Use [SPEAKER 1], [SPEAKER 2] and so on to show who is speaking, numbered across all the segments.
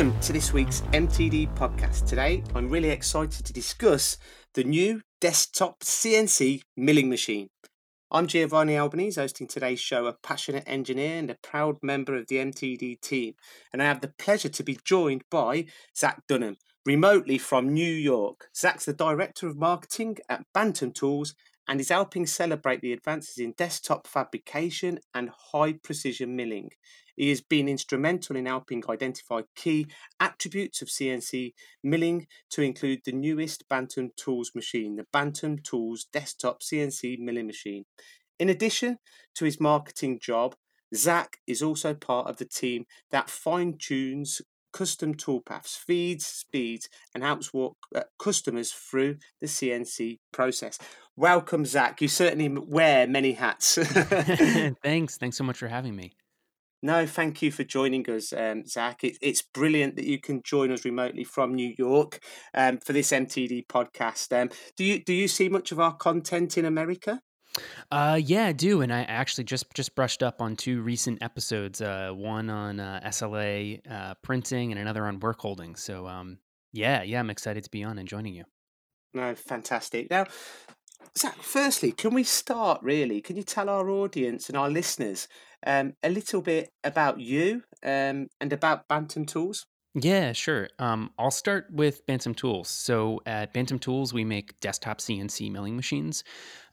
[SPEAKER 1] Welcome to this week's MTD podcast. Today, I'm really excited to discuss the new desktop CNC milling machine. I'm Giovanni Albanese, hosting today's show, a passionate engineer and a proud member of the MTD team. And I have the pleasure to be joined by Zach Dunham, remotely from New York. Zach's the Director of Marketing at Bantam Tools and is helping celebrate the advances in desktop fabrication and high precision milling. He has been instrumental in helping identify key attributes of CNC milling to include the newest Bantam Tools machine, the Bantam Tools desktop CNC milling machine. In addition to his marketing job, Zach is also part of the team that fine tunes custom toolpaths, feeds, speeds, and helps walk uh, customers through the CNC process. Welcome, Zach. You certainly wear many hats.
[SPEAKER 2] Thanks. Thanks so much for having me.
[SPEAKER 1] No, thank you for joining us, um, Zach. It, it's brilliant that you can join us remotely from New York um, for this MTD podcast. Um, do you do you see much of our content in America?
[SPEAKER 2] Uh, yeah, I do, and I actually just just brushed up on two recent episodes. Uh, one on uh, SLA uh, printing, and another on work holding. So, um, yeah, yeah, I'm excited to be on and joining you.
[SPEAKER 1] No, fantastic. Now, Zach, firstly, can we start really? Can you tell our audience and our listeners um, a little bit about you um, and about Bantam Tools?
[SPEAKER 2] Yeah, sure. Um, I'll start with Bantam Tools. So at Bantam Tools, we make desktop CNC milling machines.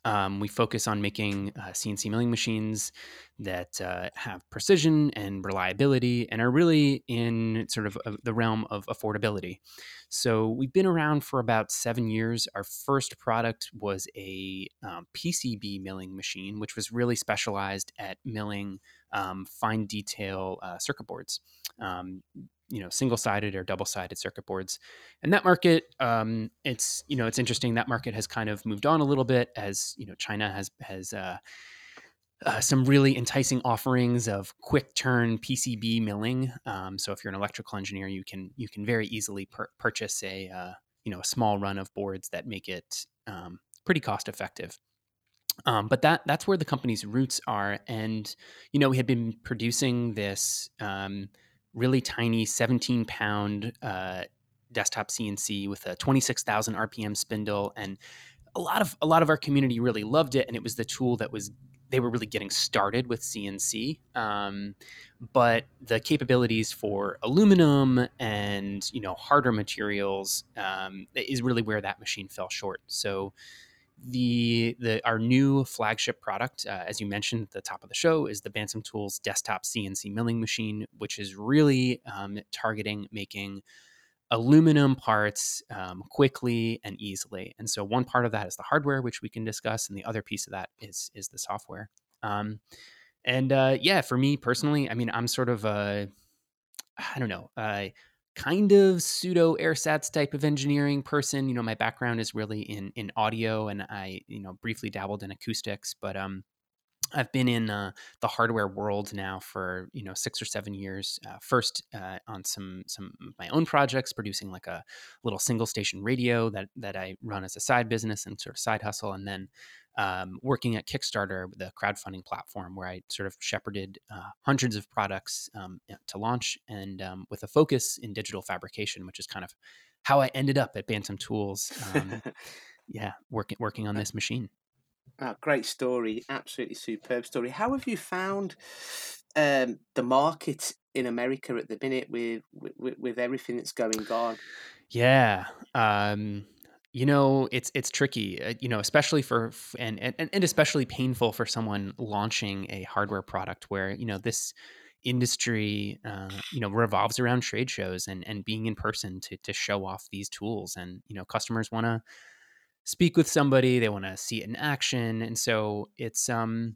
[SPEAKER 2] Um, we focus on making uh, CNC milling machines that uh, have precision and reliability and are really in sort of the realm of affordability. So we've been around for about seven years. Our first product was a um, PCB milling machine, which was really specialized at milling um, fine detail uh, circuit boards. Um, you know single sided or double sided circuit boards and that market um, it's you know it's interesting that market has kind of moved on a little bit as you know china has has uh, uh, some really enticing offerings of quick turn PCB milling. Um, so if you're an electrical engineer, you can you can very easily per- purchase a uh, you know a small run of boards that make it um, pretty cost effective. Um, but that that's where the company's roots are, and you know we had been producing this um, really tiny 17 pound uh, desktop CNC with a 26,000 RPM spindle and a lot of a lot of our community really loved it and it was the tool that was they were really getting started with CNC um, but the capabilities for aluminum and you know harder materials um, is really where that machine fell short. So the the our new flagship product, uh, as you mentioned at the top of the show, is the Bantam Tools desktop CNC milling machine, which is really um, targeting making aluminum parts um, quickly and easily. And so one part of that is the hardware, which we can discuss, and the other piece of that is is the software. Um, and uh, yeah, for me personally, I mean, I'm sort of a I don't know. Uh, kind of pseudo airsats type of engineering person. You know, my background is really in in audio, and I you know briefly dabbled in acoustics, but um, I've been in uh, the hardware world now for you know six or seven years. Uh, first uh, on some some of my own projects, producing like a little single station radio that that I run as a side business and sort of side hustle, and then um, working at Kickstarter, the crowdfunding platform, where I sort of shepherded uh, hundreds of products um, to launch, and um, with a focus in digital fabrication, which is kind of how I ended up at Bantam Tools. Um, yeah, working working on this machine.
[SPEAKER 1] Oh, great story, absolutely superb story. How have you found um, the market in America at the minute with, with, with everything that's going on?
[SPEAKER 2] Yeah, um, you know, it's it's tricky, uh, you know, especially for and, and and especially painful for someone launching a hardware product where you know this industry, uh, you know, revolves around trade shows and and being in person to to show off these tools, and you know, customers want to speak with somebody, they want to see it in action, and so it's um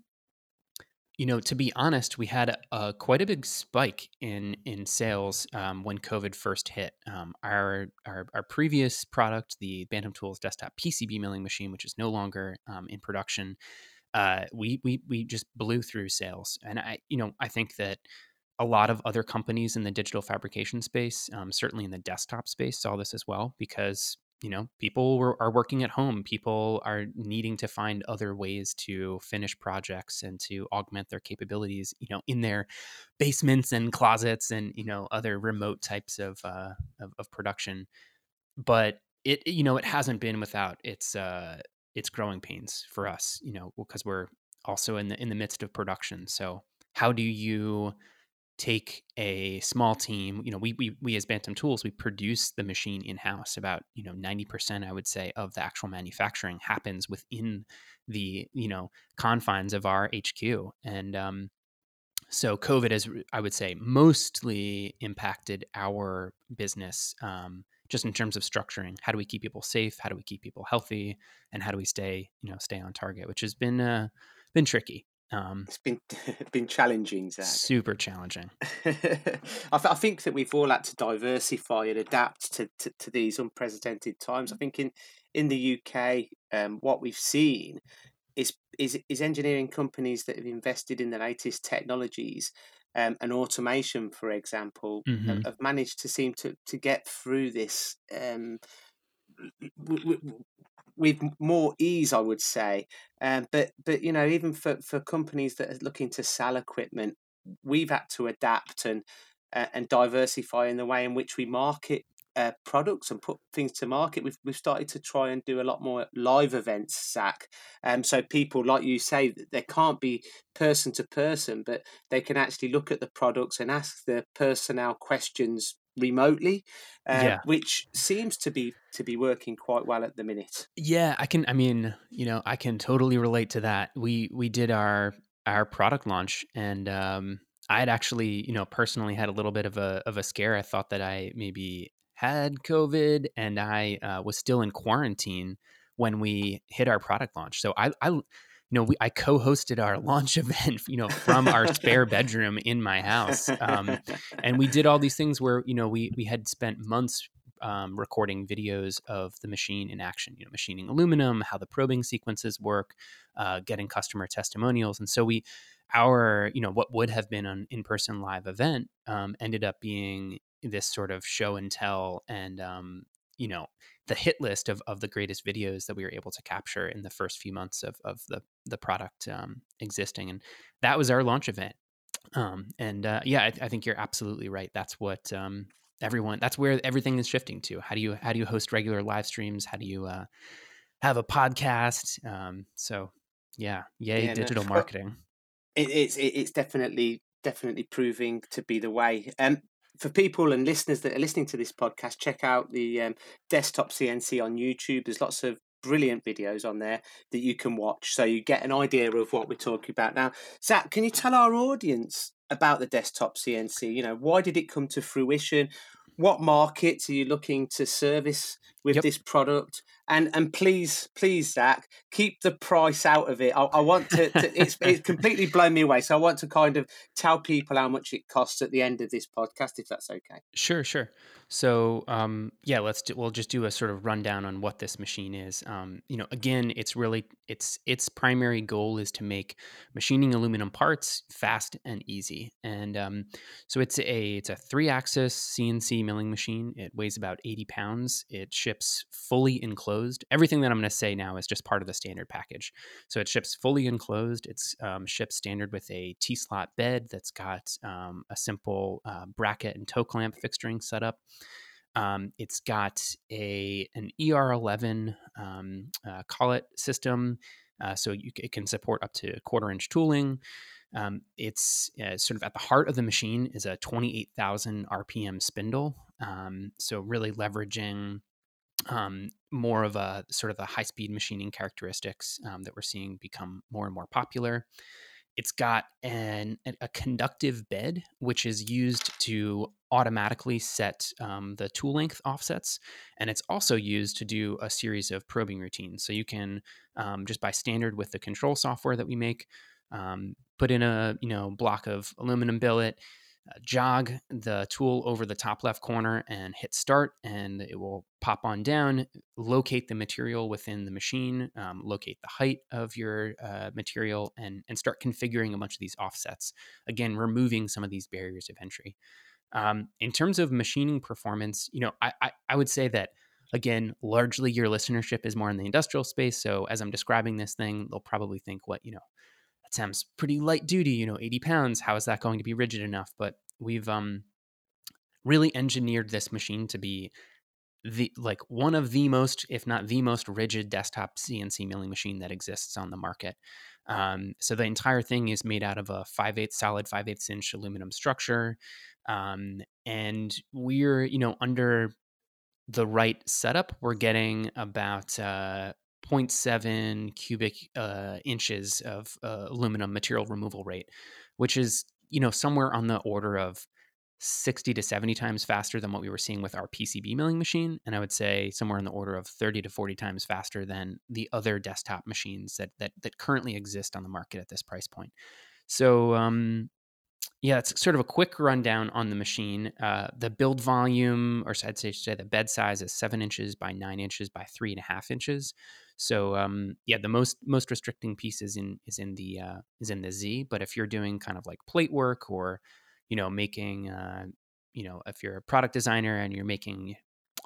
[SPEAKER 2] you know, to be honest, we had a, quite a big spike in in sales um, when COVID first hit. Um, our, our, our previous product, the Bantam Tools desktop PCB milling machine, which is no longer um, in production, uh, we we we just blew through sales, and I you know I think that a lot of other companies in the digital fabrication space, um, certainly in the desktop space, saw this as well because you know people were, are working at home people are needing to find other ways to finish projects and to augment their capabilities you know in their basements and closets and you know other remote types of uh, of, of production. But it you know it hasn't been without its uh its growing pains for us you know because we're also in the in the midst of production. So how do you take a small team you know we, we we as bantam tools we produce the machine in house about you know 90% i would say of the actual manufacturing happens within the you know confines of our hq and um, so covid has i would say mostly impacted our business um, just in terms of structuring. How do we keep people safe? How do we keep people healthy? And how do we stay you know stay on target which has been uh, been tricky
[SPEAKER 1] um, it's been been challenging, Zach.
[SPEAKER 2] Super challenging.
[SPEAKER 1] I, th- I, think that we've all had to diversify and adapt to, to, to these unprecedented times. I think in in the UK, um, what we've seen is is is engineering companies that have invested in the latest technologies um, and automation, for example, mm-hmm. have, have, managed to seem to to get through this. Um, with more ease, I would say. Um, but but you know, even for, for companies that are looking to sell equipment, we've had to adapt and uh, and diversify in the way in which we market uh, products and put things to market. We've we've started to try and do a lot more live events, Zach. Um, so people, like you say, they can't be person to person, but they can actually look at the products and ask the personnel questions remotely, uh, yeah. which seems to be to be working quite well at the minute.
[SPEAKER 2] Yeah, I can. I mean, you know, I can totally relate to that. We we did our our product launch, and um, I had actually, you know, personally had a little bit of a of a scare. I thought that I maybe had COVID, and I uh, was still in quarantine when we hit our product launch. So I, I you know, we, I co-hosted our launch event, you know, from our spare bedroom in my house, um, and we did all these things where you know we we had spent months um, recording videos of the machine in action, you know, machining aluminum, how the probing sequences work, uh, getting customer testimonials, and so we, our, you know, what would have been an in-person live event um, ended up being this sort of show and tell and um, you know the hit list of, of the greatest videos that we were able to capture in the first few months of, of the, the product um, existing. And that was our launch event. Um, and uh, yeah, I, I, think you're absolutely right. That's what um, everyone, that's where everything is shifting to. How do you, how do you host regular live streams? How do you uh, have a podcast? Um, so yeah, yay, yeah, digital no, marketing.
[SPEAKER 1] It, it's, it's definitely, definitely proving to be the way. Um, for people and listeners that are listening to this podcast, check out the um, desktop CNC on YouTube. There's lots of brilliant videos on there that you can watch so you get an idea of what we're talking about now. Zach, can you tell our audience about the desktop CNC? You know, why did it come to fruition? What markets are you looking to service with yep. this product? And and please please zach keep the price out of it. I, I want to, to it's, it's completely blown me away so i want to kind of tell people how much it costs at the end of this podcast if that's okay.
[SPEAKER 2] Sure sure. So um, yeah let's do, we'll just do a sort of rundown on what this machine is. Um, you know again it's really it's its primary goal is to make machining aluminum parts fast and easy. And um, so it's a it's a three axis cnc milling machine. It weighs about 80 pounds. It ships fully enclosed enclosed. Everything that I'm going to say now is just part of the standard package. So it ships fully enclosed. It's um, shipped standard with a T slot bed that's got um, a simple uh, bracket and toe clamp fixturing setup. Um, it's got a an ER11 um, uh, collet system, uh, so you, it can support up to quarter inch tooling. Um, it's uh, sort of at the heart of the machine is a 28,000 RPM spindle. Um, so really leveraging um, more of a sort of the high speed machining characteristics um, that we're seeing become more and more popular. It's got an, a conductive bed, which is used to automatically set um, the tool length offsets. And it's also used to do a series of probing routines. So you can, um, just by standard with the control software that we make, um, put in a you know block of aluminum billet jog the tool over the top left corner and hit start, and it will pop on down, locate the material within the machine, um, locate the height of your uh, material, and, and start configuring a bunch of these offsets. Again, removing some of these barriers of entry. Um, in terms of machining performance, you know, I, I, I would say that again, largely your listenership is more in the industrial space. So as I'm describing this thing, they'll probably think, what, you know, sounds pretty light duty, you know, 80 pounds. How is that going to be rigid enough? But we've um, really engineered this machine to be the like one of the most, if not the most rigid desktop CNC milling machine that exists on the market. Um, so the entire thing is made out of a 5 8 solid 5 8 inch aluminum structure. Um, and we're, you know, under the right setup, we're getting about uh, 0.7 cubic uh, inches of uh, aluminum material removal rate, which is, you know, somewhere on the order of 60 to 70 times faster than what we were seeing with our PCB milling machine. And I would say somewhere in the order of 30 to 40 times faster than the other desktop machines that, that, that currently exist on the market at this price point. So, um, yeah, it's sort of a quick rundown on the machine. Uh, the build volume, or I'd say, say the bed size is seven inches by nine inches by three and a half inches. So um, yeah, the most most restricting piece is in is in the uh, is in the Z. But if you're doing kind of like plate work or you know, making, uh, you know, if you're a product designer and you're making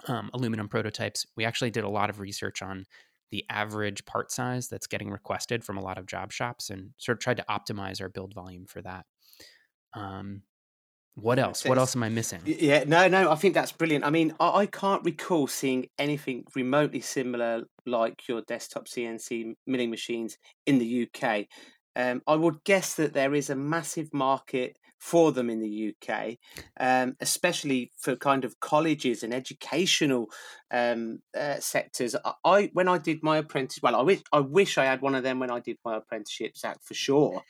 [SPEAKER 2] um, aluminum prototypes, we actually did a lot of research on the average part size that's getting requested from a lot of job shops and sort of tried to optimize our build volume for that. Um, what else? What else am I missing?
[SPEAKER 1] Yeah, no, no, I think that's brilliant. I mean, I, I, can't recall seeing anything remotely similar like your desktop CNC milling machines in the UK. Um, I would guess that there is a massive market for them in the UK, um, especially for kind of colleges and educational um, uh, sectors. I when I did my apprentice, well, I wish I wish I had one of them when I did my apprenticeship, Zach, for sure.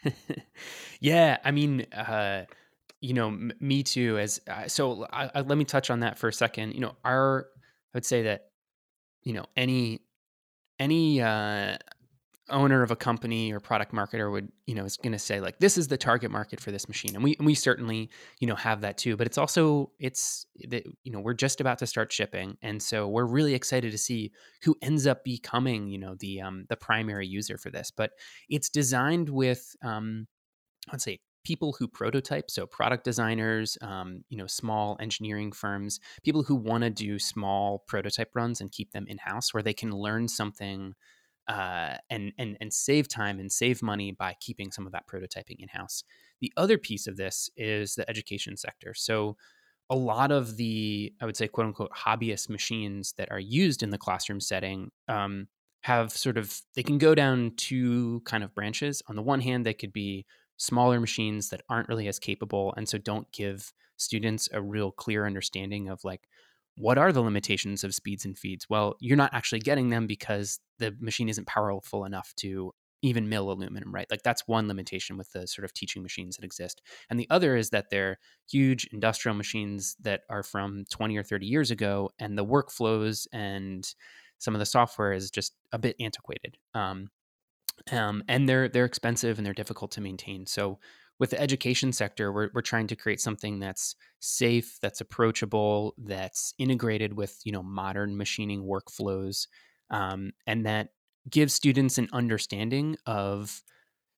[SPEAKER 2] yeah, I mean. Uh you know, m- me too. As uh, so, I, I, let me touch on that for a second. You know, our I would say that you know any any uh, owner of a company or product marketer would you know is going to say like this is the target market for this machine and we and we certainly you know have that too but it's also it's that you know we're just about to start shipping and so we're really excited to see who ends up becoming you know the um the primary user for this but it's designed with um let's say people who prototype so product designers um, you know small engineering firms people who want to do small prototype runs and keep them in house where they can learn something uh, and and and save time and save money by keeping some of that prototyping in house. The other piece of this is the education sector. So a lot of the I would say quote unquote hobbyist machines that are used in the classroom setting um, have sort of they can go down two kind of branches. On the one hand, they could be smaller machines that aren't really as capable and so don't give students a real clear understanding of like what are the limitations of speeds and feeds? Well, you're not actually getting them because the machine isn't powerful enough to even mill aluminum, right? Like that's one limitation with the sort of teaching machines that exist. And the other is that they're huge industrial machines that are from 20 or 30 years ago, and the workflows and some of the software is just a bit antiquated. Um, um, and they're they're expensive and they're difficult to maintain. So with the education sector, we're, we're trying to create something that's safe, that's approachable, that's integrated with you know modern machining workflows, um, and that gives students an understanding of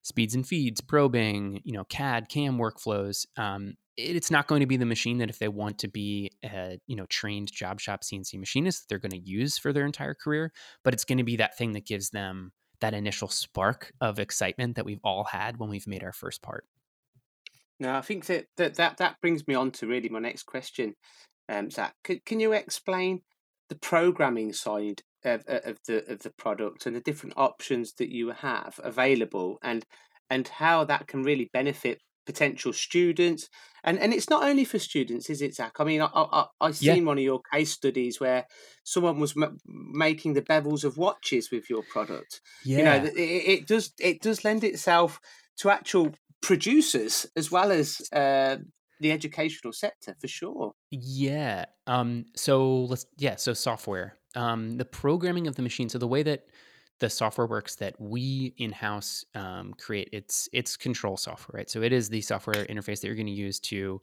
[SPEAKER 2] speeds and feeds, probing, you know, CAD, CAM workflows. Um, it, it's not going to be the machine that if they want to be a you know trained job shop CNC machinist, they're going to use for their entire career, but it's going to be that thing that gives them that initial spark of excitement that we've all had when we've made our first part.
[SPEAKER 1] No, I think that that, that, that brings me on to really my next question, um, Zach. Can, can you explain the programming side of, of the of the product and the different options that you have available, and and how that can really benefit potential students? And and it's not only for students, is it, Zach? I mean, I I, I seen yeah. one of your case studies where someone was m- making the bevels of watches with your product. Yeah. You know, it, it does it does lend itself to actual producers as well as uh, the educational sector for sure.
[SPEAKER 2] Yeah. Um. So let's yeah. So software. Um. The programming of the machine. So the way that the software works that we in house um, create it's it's control software, right? So it is the software interface that you're going to use to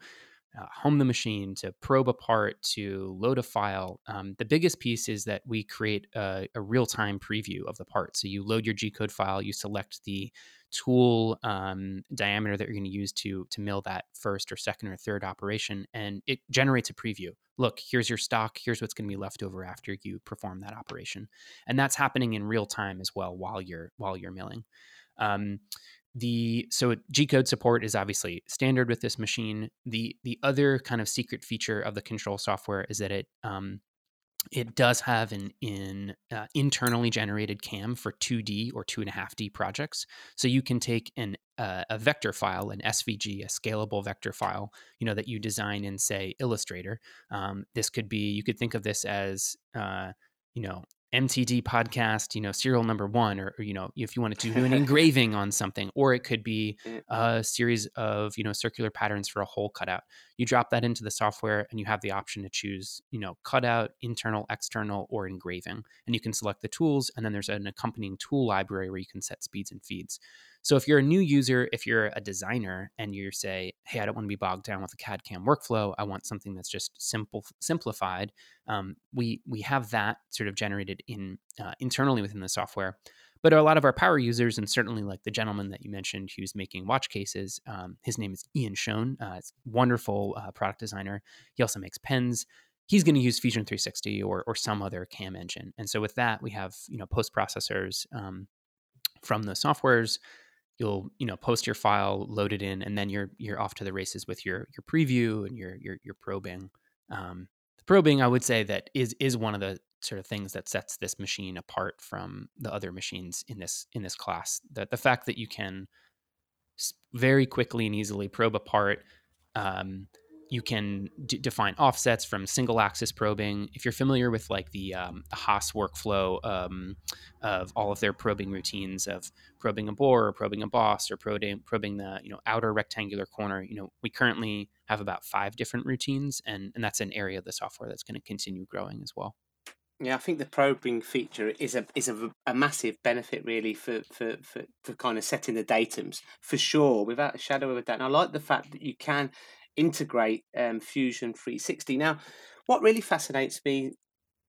[SPEAKER 2] uh, home the machine, to probe a part, to load a file. Um, the biggest piece is that we create a, a real time preview of the part. So you load your G code file, you select the tool um, diameter that you're going to use to to mill that first or second or third operation, and it generates a preview. Look, here's your stock. Here's what's going to be left over after you perform that operation, and that's happening in real time as well while you're while you're milling. Um, the so G code support is obviously standard with this machine. The the other kind of secret feature of the control software is that it um, it does have an in uh, internally generated cam for 2D or two and a half D projects. So you can take an uh, a vector file, an SVG, a scalable vector file, you know that you design in say Illustrator. Um, this could be you could think of this as uh, you know MTD podcast, you know, serial number one, or, or, you know, if you wanted to do an engraving on something, or it could be a series of, you know, circular patterns for a hole cutout. You drop that into the software and you have the option to choose, you know, cutout, internal, external, or engraving. And you can select the tools. And then there's an accompanying tool library where you can set speeds and feeds. So if you're a new user, if you're a designer and you say, "Hey, I don't want to be bogged down with a CAD CAM workflow. I want something that's just simple, simplified," um, we we have that sort of generated in uh, internally within the software. But a lot of our power users, and certainly like the gentleman that you mentioned who's making watch cases, um, his name is Ian Schoen. Uh, it's wonderful uh, product designer. He also makes pens he's going to use Fusion 360 or, or some other CAM engine. And so with that, we have you know post processors um, from the softwares you'll you know post your file load it in and then you're you're off to the races with your your preview and your your, your probing um, the probing i would say that is is one of the sort of things that sets this machine apart from the other machines in this in this class that the fact that you can very quickly and easily probe apart um, you can d- define offsets from single axis probing. If you're familiar with like the, um, Haas workflow um, of all of their probing routines of probing a bore or probing a boss or probing, probing the you know outer rectangular corner, you know we currently have about five different routines, and and that's an area of the software that's going to continue growing as well.
[SPEAKER 1] Yeah, I think the probing feature is a is a, a massive benefit really for, for, for, for kind of setting the datums for sure, without a shadow of a doubt. And I like the fact that you can integrate um, Fusion 360. Now, what really fascinates me,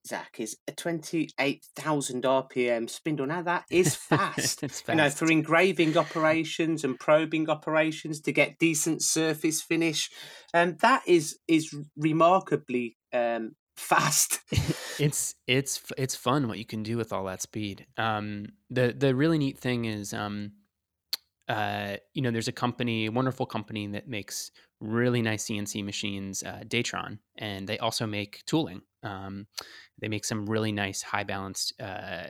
[SPEAKER 1] Zach, is a 28,000 RPM spindle. Now, that is fast. fast. You know, for engraving operations and probing operations to get decent surface finish. And um, that is is remarkably um, fast.
[SPEAKER 2] it's it's it's fun what you can do with all that speed. Um, the the really neat thing is um, uh, you know, there's a company, a wonderful company that makes really nice CNC machines, uh, Datron, and they also make tooling. Um, they make some really nice high balanced uh,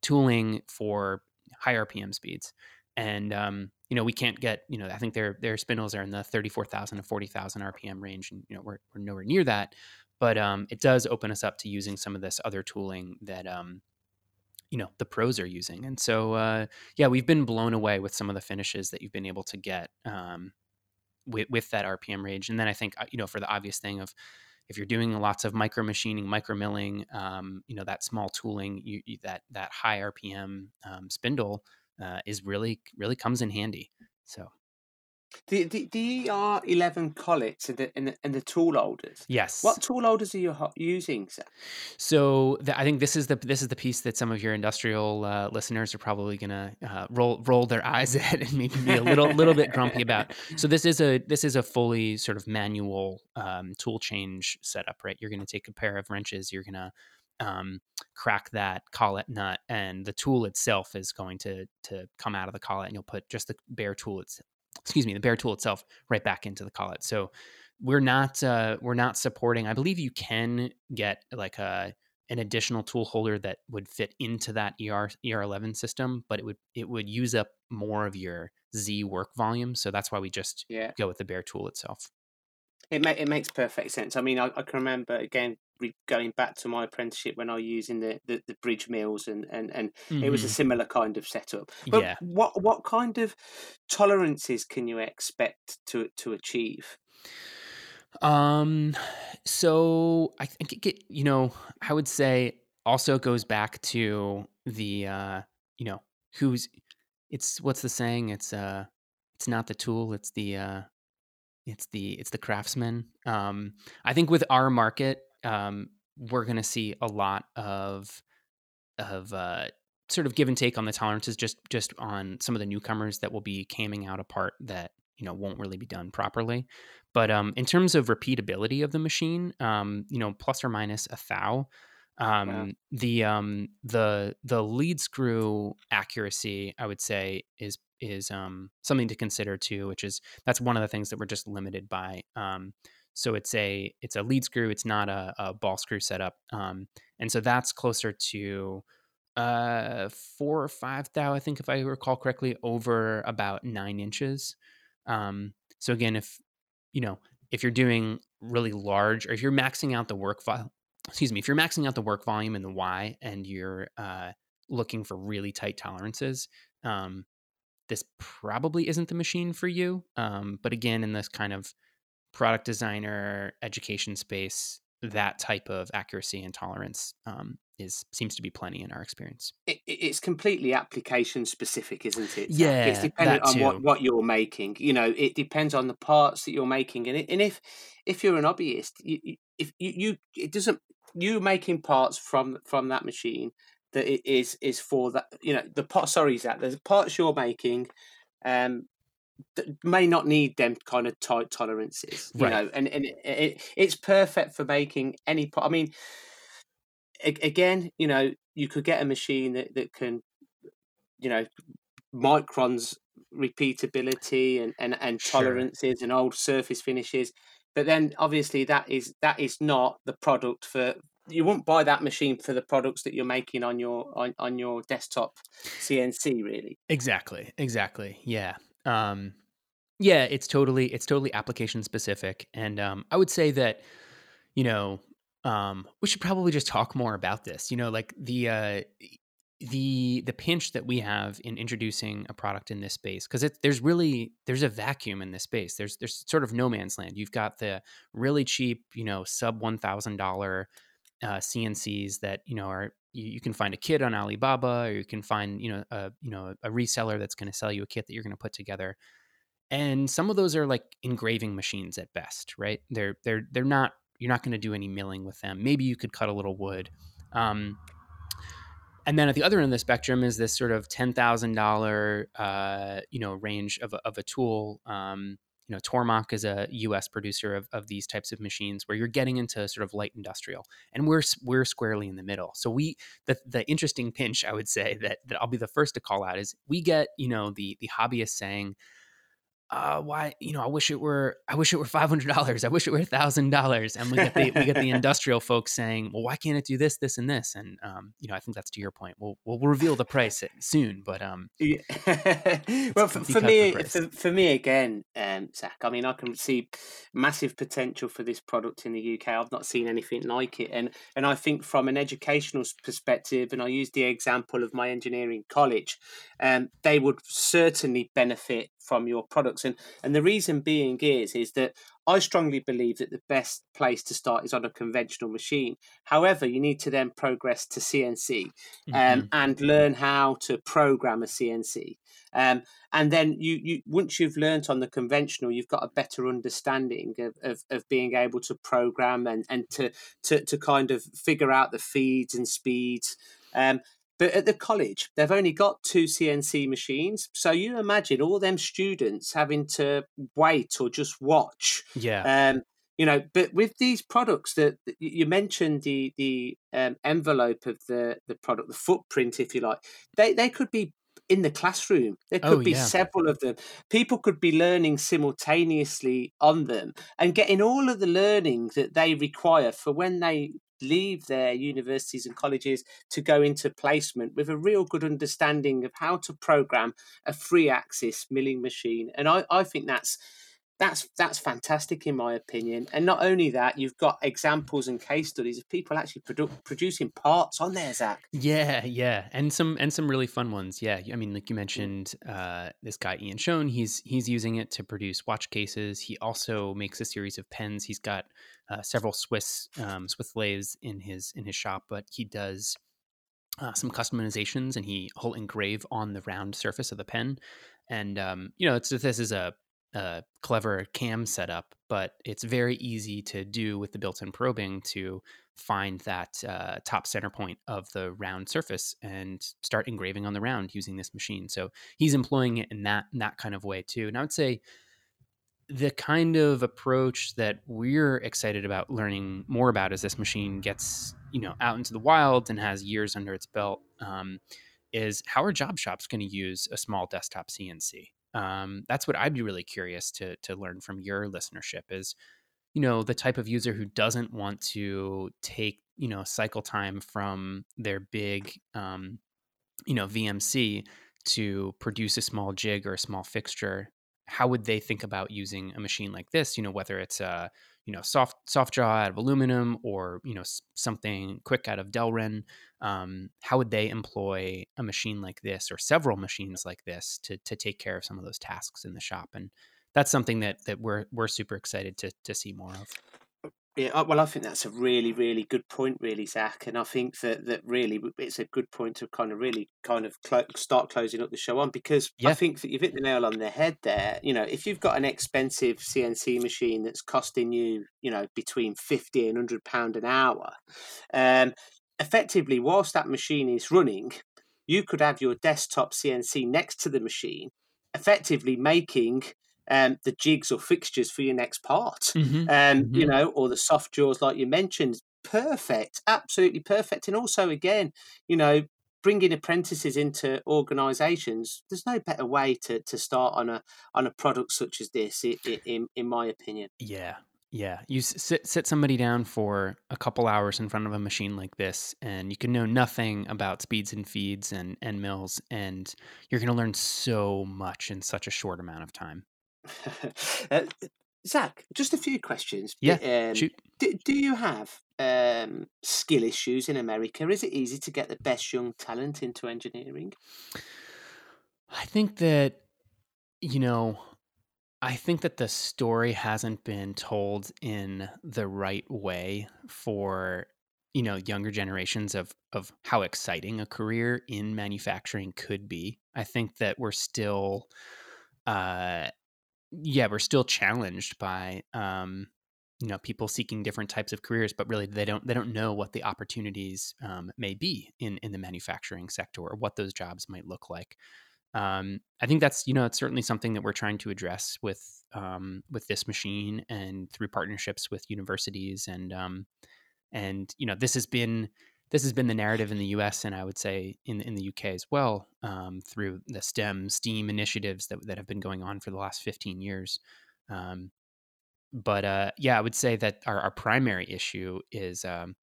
[SPEAKER 2] tooling for high RPM speeds. And um, you know, we can't get you know, I think their their spindles are in the thirty four thousand to forty thousand RPM range, and you know, we're we're nowhere near that. But um, it does open us up to using some of this other tooling that um, you know the pros are using and so uh, yeah we've been blown away with some of the finishes that you've been able to get um, with, with that rpm range and then i think uh, you know for the obvious thing of if you're doing lots of micro machining micro milling um, you know that small tooling you, you, that that high rpm um, spindle uh, is really really comes in handy so
[SPEAKER 1] the, the, the ER11 collets and the, and the, and the tool holders.
[SPEAKER 2] Yes.
[SPEAKER 1] What tool holders are you using? Sir?
[SPEAKER 2] So the, I think this is the this is the piece that some of your industrial uh, listeners are probably gonna uh, roll roll their eyes at and maybe be a little little bit grumpy about. So this is a this is a fully sort of manual um, tool change setup, right? You're gonna take a pair of wrenches. You're gonna um, crack that collet nut, and the tool itself is going to to come out of the collet, and you'll put just the bare tool it's, excuse me, the bare tool itself right back into the collet. So we're not uh, we're not supporting. I believe you can get like a an additional tool holder that would fit into that ER ER11 system, but it would it would use up more of your Z work volume. So that's why we just yeah. go with the bare tool itself.
[SPEAKER 1] It ma- it makes perfect sense. I mean, I, I can remember again going back to my apprenticeship when I was using the, the, the bridge mills and and, and mm-hmm. it was a mm-hmm. similar kind of setup. But yeah. what what kind of tolerances can you expect to to achieve?
[SPEAKER 2] Um, so I think it, you know I would say also goes back to the uh, you know who's it's what's the saying it's uh it's not the tool it's the uh it's the it's the craftsman um i think with our market um, we're going to see a lot of of uh, sort of give and take on the tolerances just just on some of the newcomers that will be camming out a part that you know won't really be done properly but um, in terms of repeatability of the machine um, you know plus or minus a thou um, yeah. the um, the the lead screw accuracy i would say is is um, something to consider too which is that's one of the things that we're just limited by um, so it's a it's a lead screw it's not a, a ball screw setup um, and so that's closer to uh, four or five thou, I think, if I recall correctly, over about nine inches. Um, so again, if you know, if you're doing really large, or if you're maxing out the work file, excuse me, if you're maxing out the work volume in the Y and you're uh, looking for really tight tolerances, um, this probably isn't the machine for you. Um, but again, in this kind of product designer education space, that type of accuracy and tolerance um, is seems to be plenty in our experience.
[SPEAKER 1] It, it's completely application specific, isn't it?
[SPEAKER 2] Yeah,
[SPEAKER 1] it's dependent on what, what you're making. You know, it depends on the parts that you're making, and it, and if if you're an hobbyist, you, if you, you it doesn't you making parts from from that machine that it is is for that you know the part sorry that the parts you're making um that may not need them kind of tight tolerances you right. know and and it, it, it's perfect for making any part i mean again, you know, you could get a machine that, that can, you know, microns repeatability and, and, and tolerances sure. and old surface finishes. But then obviously that is that is not the product for you won't buy that machine for the products that you're making on your on, on your desktop CNC really.
[SPEAKER 2] Exactly. Exactly. Yeah. Um yeah, it's totally it's totally application specific. And um I would say that, you know, um, we should probably just talk more about this. You know, like the uh, the the pinch that we have in introducing a product in this space because it's there's really there's a vacuum in this space. There's there's sort of no man's land. You've got the really cheap, you know, sub one thousand dollar uh, CNCs that you know are you, you, can find a kit on Alibaba or you can find you know a you know a reseller that's going to sell you a kit that you're going to put together. And some of those are like engraving machines at best, right? They're they're they're not you're not going to do any milling with them. Maybe you could cut a little wood. Um, and then at the other end of the spectrum is this sort of ten thousand uh, you know range of a, of a tool. Um, you know, Tormach is a U.S. producer of, of these types of machines where you're getting into sort of light industrial, and we're we're squarely in the middle. So we the the interesting pinch I would say that that I'll be the first to call out is we get you know the the hobbyists saying uh, why you know I wish it were I wish it were five hundred dollars I wish it were thousand dollars. And we get the we get the industrial folks saying well why can't it do this this and this? And um, you know I think that's to your point. We'll we'll reveal the price soon but um
[SPEAKER 1] yeah. well for, for me for, for, me again um, Zach I mean I can see massive potential for this product in the UK I've not seen anything like it. And and I think from an educational perspective and I use the example of my engineering college um, they would certainly benefit from your products. And and the reason being is is that I strongly believe that the best place to start is on a conventional machine. However, you need to then progress to CNC um, mm-hmm. and learn how to program a CNC. Um, and then you, you once you've learned on the conventional, you've got a better understanding of, of, of being able to program and, and to, to to kind of figure out the feeds and speeds. Um, but at the college, they've only got two CNC machines. So you imagine all them students having to wait or just watch.
[SPEAKER 2] Yeah.
[SPEAKER 1] Um, you know, but with these products that you mentioned the the um, envelope of the the product, the footprint, if you like, they they could be in the classroom. There could oh, be yeah. several of them. People could be learning simultaneously on them and getting all of the learning that they require for when they leave their universities and colleges to go into placement with a real good understanding of how to program a free axis milling machine. And I, I think that's that's that's fantastic in my opinion. And not only that, you've got examples and case studies of people actually produ- producing parts on there, Zach.
[SPEAKER 2] Yeah, yeah, and some and some really fun ones. Yeah, I mean, like you mentioned, uh, this guy Ian Schoen, he's he's using it to produce watch cases. He also makes a series of pens. He's got uh, several Swiss um, Swiss lathes in his in his shop, but he does. Uh, some customizations and he will engrave on the round surface of the pen and um, you know this is a a clever cam setup, but it's very easy to do with the built-in probing to find that uh, top center point of the round surface and start engraving on the round using this machine. So he's employing it in that in that kind of way too. And I would say the kind of approach that we're excited about learning more about as this machine gets you know out into the wild and has years under its belt um, is how are job shops going to use a small desktop CNC? Um, that's what I'd be really curious to to learn from your listenership is you know the type of user who doesn't want to take you know cycle time from their big um, you know VMC to produce a small jig or a small fixture how would they think about using a machine like this? You know, whether it's a you know soft soft jaw out of aluminum or you know something quick out of Delrin. Um, how would they employ a machine like this or several machines like this to to take care of some of those tasks in the shop? And that's something that that we're we're super excited to to see more of.
[SPEAKER 1] Yeah, well, I think that's a really, really good point, really, Zach. And I think that that really it's a good point to kind of really kind of cl- start closing up the show on because yeah. I think that you've hit the nail on the head there. You know, if you've got an expensive CNC machine that's costing you, you know, between fifty and hundred pound an hour, um, effectively, whilst that machine is running, you could have your desktop CNC next to the machine, effectively making um, the jigs or fixtures for your next part. Mm-hmm. Um, mm-hmm. You know, or the soft jaws like you mentioned. Perfect, absolutely perfect. And also, again, you know, bringing apprentices into organisations. There's no better way to, to start on a on a product such as this, in in my opinion.
[SPEAKER 2] Yeah, yeah, you sit sit somebody down for a couple hours in front of a machine like this, and you can know nothing about speeds and feeds and and mills, and you're going to learn so much in such a short amount of time.
[SPEAKER 1] uh, Zach, just a few questions.
[SPEAKER 2] Yeah. Um,
[SPEAKER 1] do, do you have um, skill issues in America? Is it easy to get the best young talent into engineering?
[SPEAKER 2] I think that, you know, I think that the story hasn't been told in the right way for you know younger generations of of how exciting a career in manufacturing could be. I think that we're still uh, yeah, we're still challenged by um, you know people seeking different types of careers, but really they don't they don't know what the opportunities um, may be in in the manufacturing sector or what those jobs might look like. Um, I think that's you know it's certainly something that we're trying to address with um, with this machine and through partnerships with universities and um, and you know this has been this has been the narrative in the U.S. and I would say in in the U.K. as well um, through the STEM STEAM initiatives that that have been going on for the last 15 years. Um, but uh, yeah, I would say that our, our primary issue is um,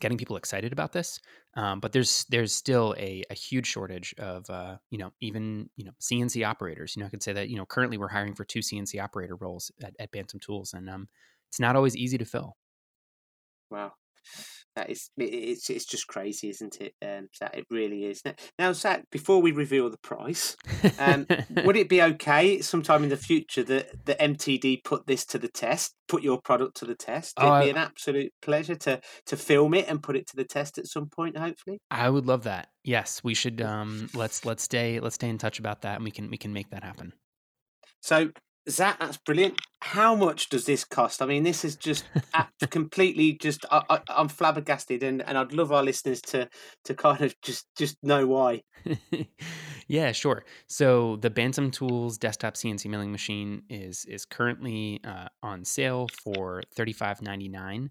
[SPEAKER 2] getting people excited about this. Um, but there's there's still a, a huge shortage of uh, you know even you know CNC operators. You know, I could say that you know currently we're hiring for two CNC operator roles at, at Bantam Tools, and um, it's not always easy to fill.
[SPEAKER 1] Wow, that is it's it's just crazy, isn't it? Um, Zach, it really is. Now, Zach, before we reveal the price, um, would it be okay sometime in the future that the MTD put this to the test, put your product to the test? It'd uh, be an absolute pleasure to to film it and put it to the test at some point, hopefully.
[SPEAKER 2] I would love that. Yes, we should. Um, let's let's stay let's stay in touch about that, and we can we can make that happen.
[SPEAKER 1] So Zach, that's brilliant. How much does this cost? I mean, this is just completely just. I, am flabbergasted, and, and I'd love our listeners to to kind of just just know why.
[SPEAKER 2] yeah, sure. So the Bantam Tools desktop CNC milling machine is is currently uh, on sale for thirty five ninety nine,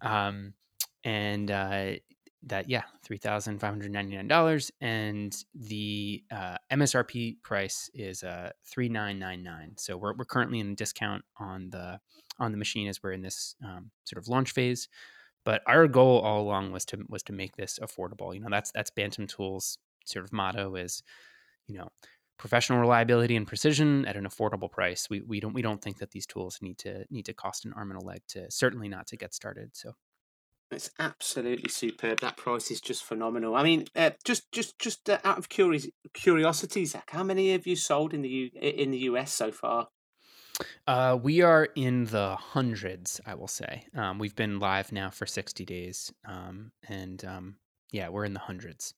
[SPEAKER 2] um, and uh, that yeah three thousand five hundred ninety nine dollars, and the uh, MSRP price is uh three nine nine nine. So we're we're currently in discount on the on the machine as we're in this um, sort of launch phase. But our goal all along was to was to make this affordable. You know that's that's Bantam Tools sort of motto is, you know, professional reliability and precision at an affordable price. We we don't we don't think that these tools need to need to cost an arm and a leg to certainly not to get started. So
[SPEAKER 1] it's absolutely superb. That price is just phenomenal. I mean, uh, just just just uh, out of curiosity, curiosity, Zach, how many have you sold in the U- in the US so far?
[SPEAKER 2] Uh, we are in the hundreds, I will say. Um, we've been live now for sixty days, um, and um, yeah, we're in the hundreds.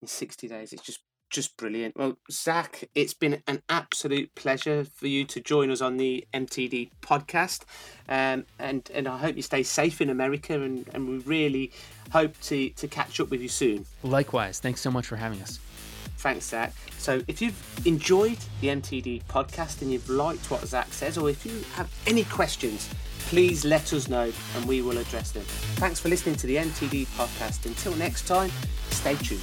[SPEAKER 1] In sixty days, it's just just brilliant. Well, Zach, it's been an absolute pleasure for you to join us on the MTD podcast. Um, and, and I hope you stay safe in America and, and we really hope to, to catch up with you soon.
[SPEAKER 2] Likewise. Thanks so much for having us.
[SPEAKER 1] Thanks, Zach. So, if you've enjoyed the MTD podcast and you've liked what Zach says, or if you have any questions, please let us know and we will address them. Thanks for listening to the MTD podcast. Until next time, stay tuned.